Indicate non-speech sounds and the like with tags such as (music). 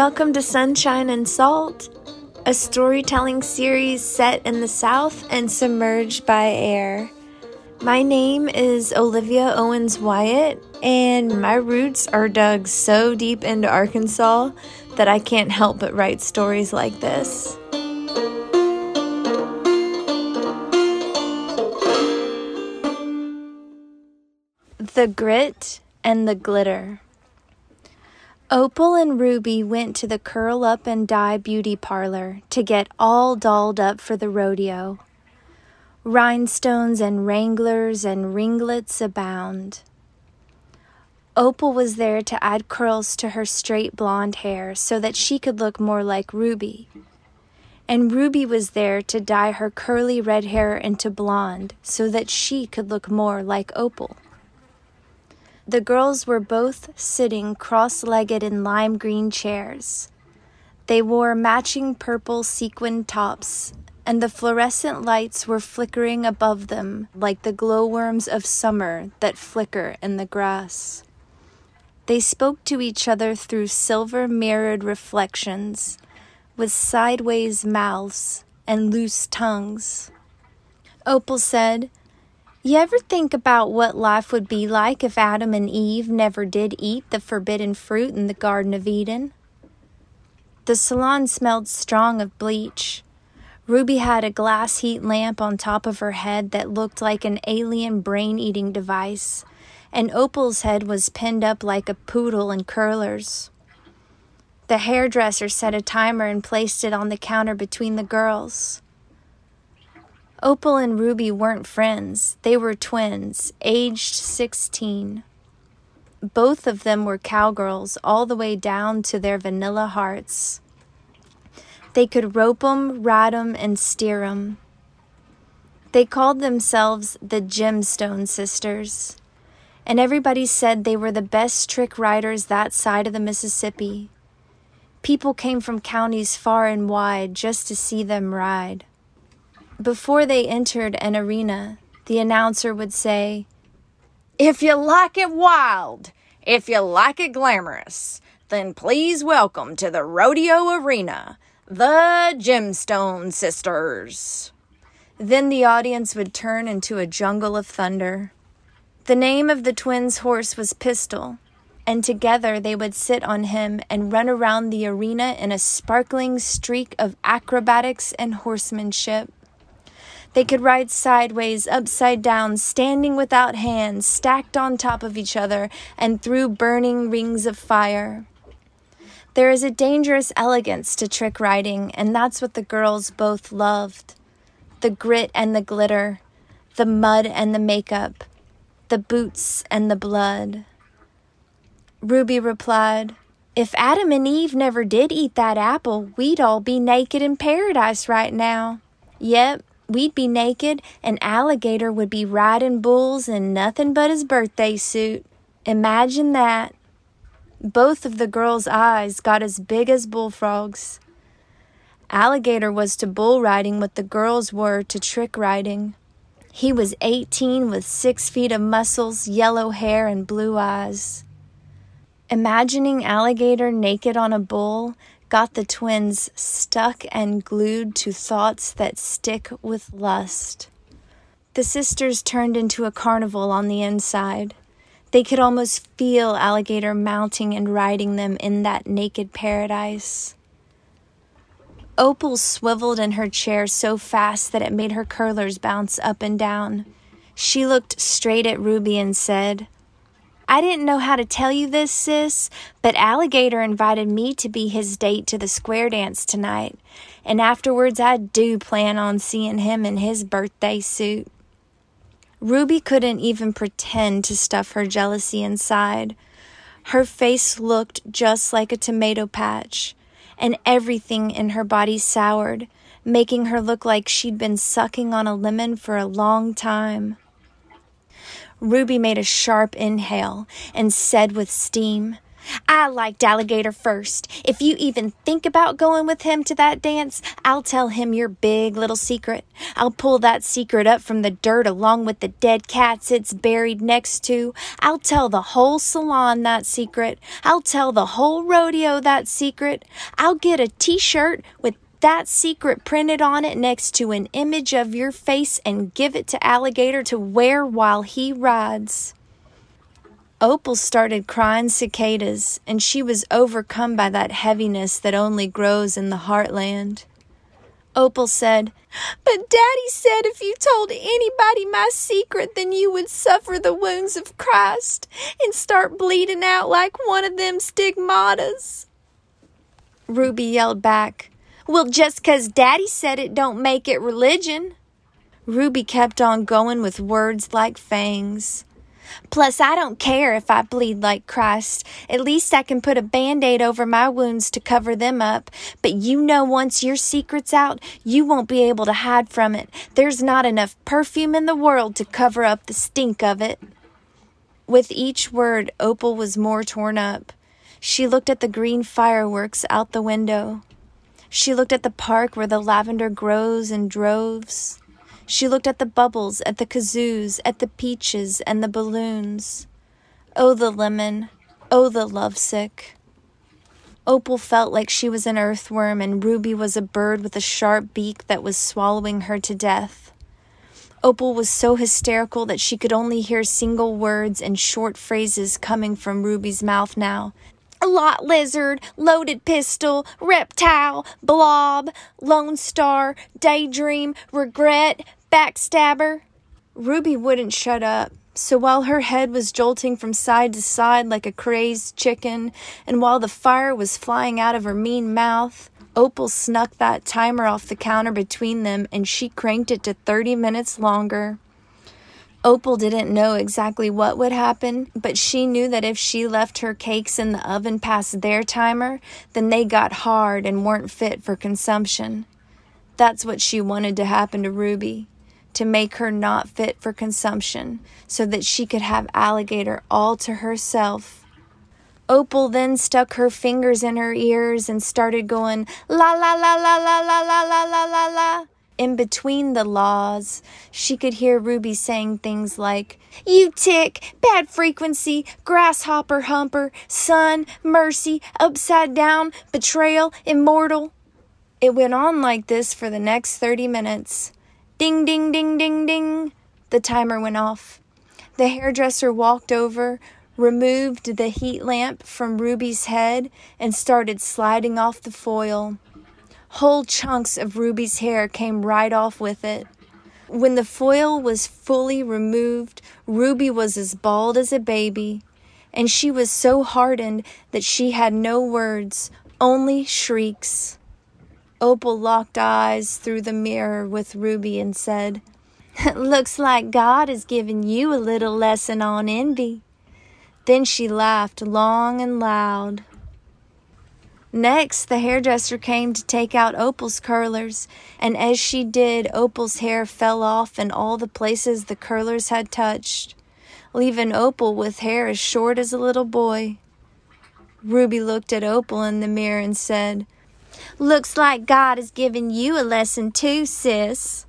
Welcome to Sunshine and Salt, a storytelling series set in the South and submerged by air. My name is Olivia Owens Wyatt, and my roots are dug so deep into Arkansas that I can't help but write stories like this. The Grit and the Glitter. Opal and Ruby went to the Curl Up and Dye beauty parlor to get all dolled up for the rodeo. Rhinestones and wranglers and ringlets abound. Opal was there to add curls to her straight blonde hair so that she could look more like Ruby. And Ruby was there to dye her curly red hair into blonde so that she could look more like Opal. The girls were both sitting cross legged in lime green chairs. They wore matching purple sequin tops, and the fluorescent lights were flickering above them like the glowworms of summer that flicker in the grass. They spoke to each other through silver mirrored reflections, with sideways mouths and loose tongues. Opal said, you ever think about what life would be like if Adam and Eve never did eat the forbidden fruit in the Garden of Eden? The salon smelled strong of bleach. Ruby had a glass heat lamp on top of her head that looked like an alien brain eating device, and Opal's head was pinned up like a poodle in curlers. The hairdresser set a timer and placed it on the counter between the girls. Opal and Ruby weren't friends, they were twins, aged 16. Both of them were cowgirls all the way down to their vanilla hearts. They could rope 'em, ride 'em, and steer 'em. They called themselves the Gemstone Sisters, and everybody said they were the best trick riders that side of the Mississippi. People came from counties far and wide just to see them ride. Before they entered an arena, the announcer would say, If you like it wild, if you like it glamorous, then please welcome to the rodeo arena the Gemstone Sisters. Then the audience would turn into a jungle of thunder. The name of the twins' horse was Pistol, and together they would sit on him and run around the arena in a sparkling streak of acrobatics and horsemanship. They could ride sideways, upside down, standing without hands, stacked on top of each other, and through burning rings of fire. There is a dangerous elegance to trick riding, and that's what the girls both loved the grit and the glitter, the mud and the makeup, the boots and the blood. Ruby replied, If Adam and Eve never did eat that apple, we'd all be naked in paradise right now. Yep, we'd be naked, and Alligator would be riding bulls in nothing but his birthday suit. Imagine that. Both of the girls' eyes got as big as bullfrogs. Alligator was to bull riding what the girls were to trick riding. He was 18 with six feet of muscles, yellow hair, and blue eyes. Imagining Alligator naked on a bull got the twins stuck and glued to thoughts that stick with lust. The sisters turned into a carnival on the inside. They could almost feel Alligator mounting and riding them in that naked paradise. Opal swiveled in her chair so fast that it made her curlers bounce up and down. She looked straight at Ruby and said, I didn't know how to tell you this, sis, but Alligator invited me to be his date to the square dance tonight, and afterwards I do plan on seeing him in his birthday suit. Ruby couldn't even pretend to stuff her jealousy inside. Her face looked just like a tomato patch, and everything in her body soured, making her look like she'd been sucking on a lemon for a long time. Ruby made a sharp inhale and said with steam, I liked Alligator first. If you even think about going with him to that dance, I'll tell him your big little secret. I'll pull that secret up from the dirt along with the dead cats it's buried next to. I'll tell the whole salon that secret. I'll tell the whole rodeo that secret. I'll get a t shirt with that secret printed on it next to an image of your face and give it to Alligator to wear while he rides. Opal started crying cicadas, and she was overcome by that heaviness that only grows in the heartland. Opal said, But Daddy said if you told anybody my secret, then you would suffer the wounds of Christ and start bleeding out like one of them stigmatas. Ruby yelled back, Well, just 'cause Daddy said it don't make it religion. Ruby kept on going with words like fangs. Plus, I don't care if I bleed like Christ. At least I can put a band aid over my wounds to cover them up. But you know, once your secret's out, you won't be able to hide from it. There's not enough perfume in the world to cover up the stink of it. With each word, Opal was more torn up. She looked at the green fireworks out the window. She looked at the park where the lavender grows in droves. She looked at the bubbles, at the kazoos, at the peaches, and the balloons. Oh, the lemon. Oh, the lovesick. Opal felt like she was an earthworm and Ruby was a bird with a sharp beak that was swallowing her to death. Opal was so hysterical that she could only hear single words and short phrases coming from Ruby's mouth now. Lot lizard, loaded pistol, reptile, blob, lone star, daydream, regret, Backstabber! Ruby wouldn't shut up. So while her head was jolting from side to side like a crazed chicken, and while the fire was flying out of her mean mouth, Opal snuck that timer off the counter between them and she cranked it to 30 minutes longer. Opal didn't know exactly what would happen, but she knew that if she left her cakes in the oven past their timer, then they got hard and weren't fit for consumption. That's what she wanted to happen to Ruby to make her not fit for consumption so that she could have alligator all to herself. Opal then stuck her fingers in her ears and started going la la la la la la la la la la la. In between the laws, she could hear Ruby saying things like, You tick, bad frequency, grasshopper humper, sun, mercy, upside down, betrayal, immortal. It went on like this for the next 30 minutes. Ding, ding, ding, ding, ding. The timer went off. The hairdresser walked over, removed the heat lamp from Ruby's head, and started sliding off the foil. Whole chunks of Ruby's hair came right off with it. When the foil was fully removed, Ruby was as bald as a baby, and she was so hardened that she had no words, only shrieks. Opal locked eyes through the mirror with Ruby and said, It (laughs) Looks like God has given you a little lesson on envy. Then she laughed long and loud. Next, the hairdresser came to take out Opal's curlers, and as she did, Opal's hair fell off in all the places the curlers had touched, leaving Opal with hair as short as a little boy. Ruby looked at Opal in the mirror and said, Looks like God is giving you a lesson too, sis.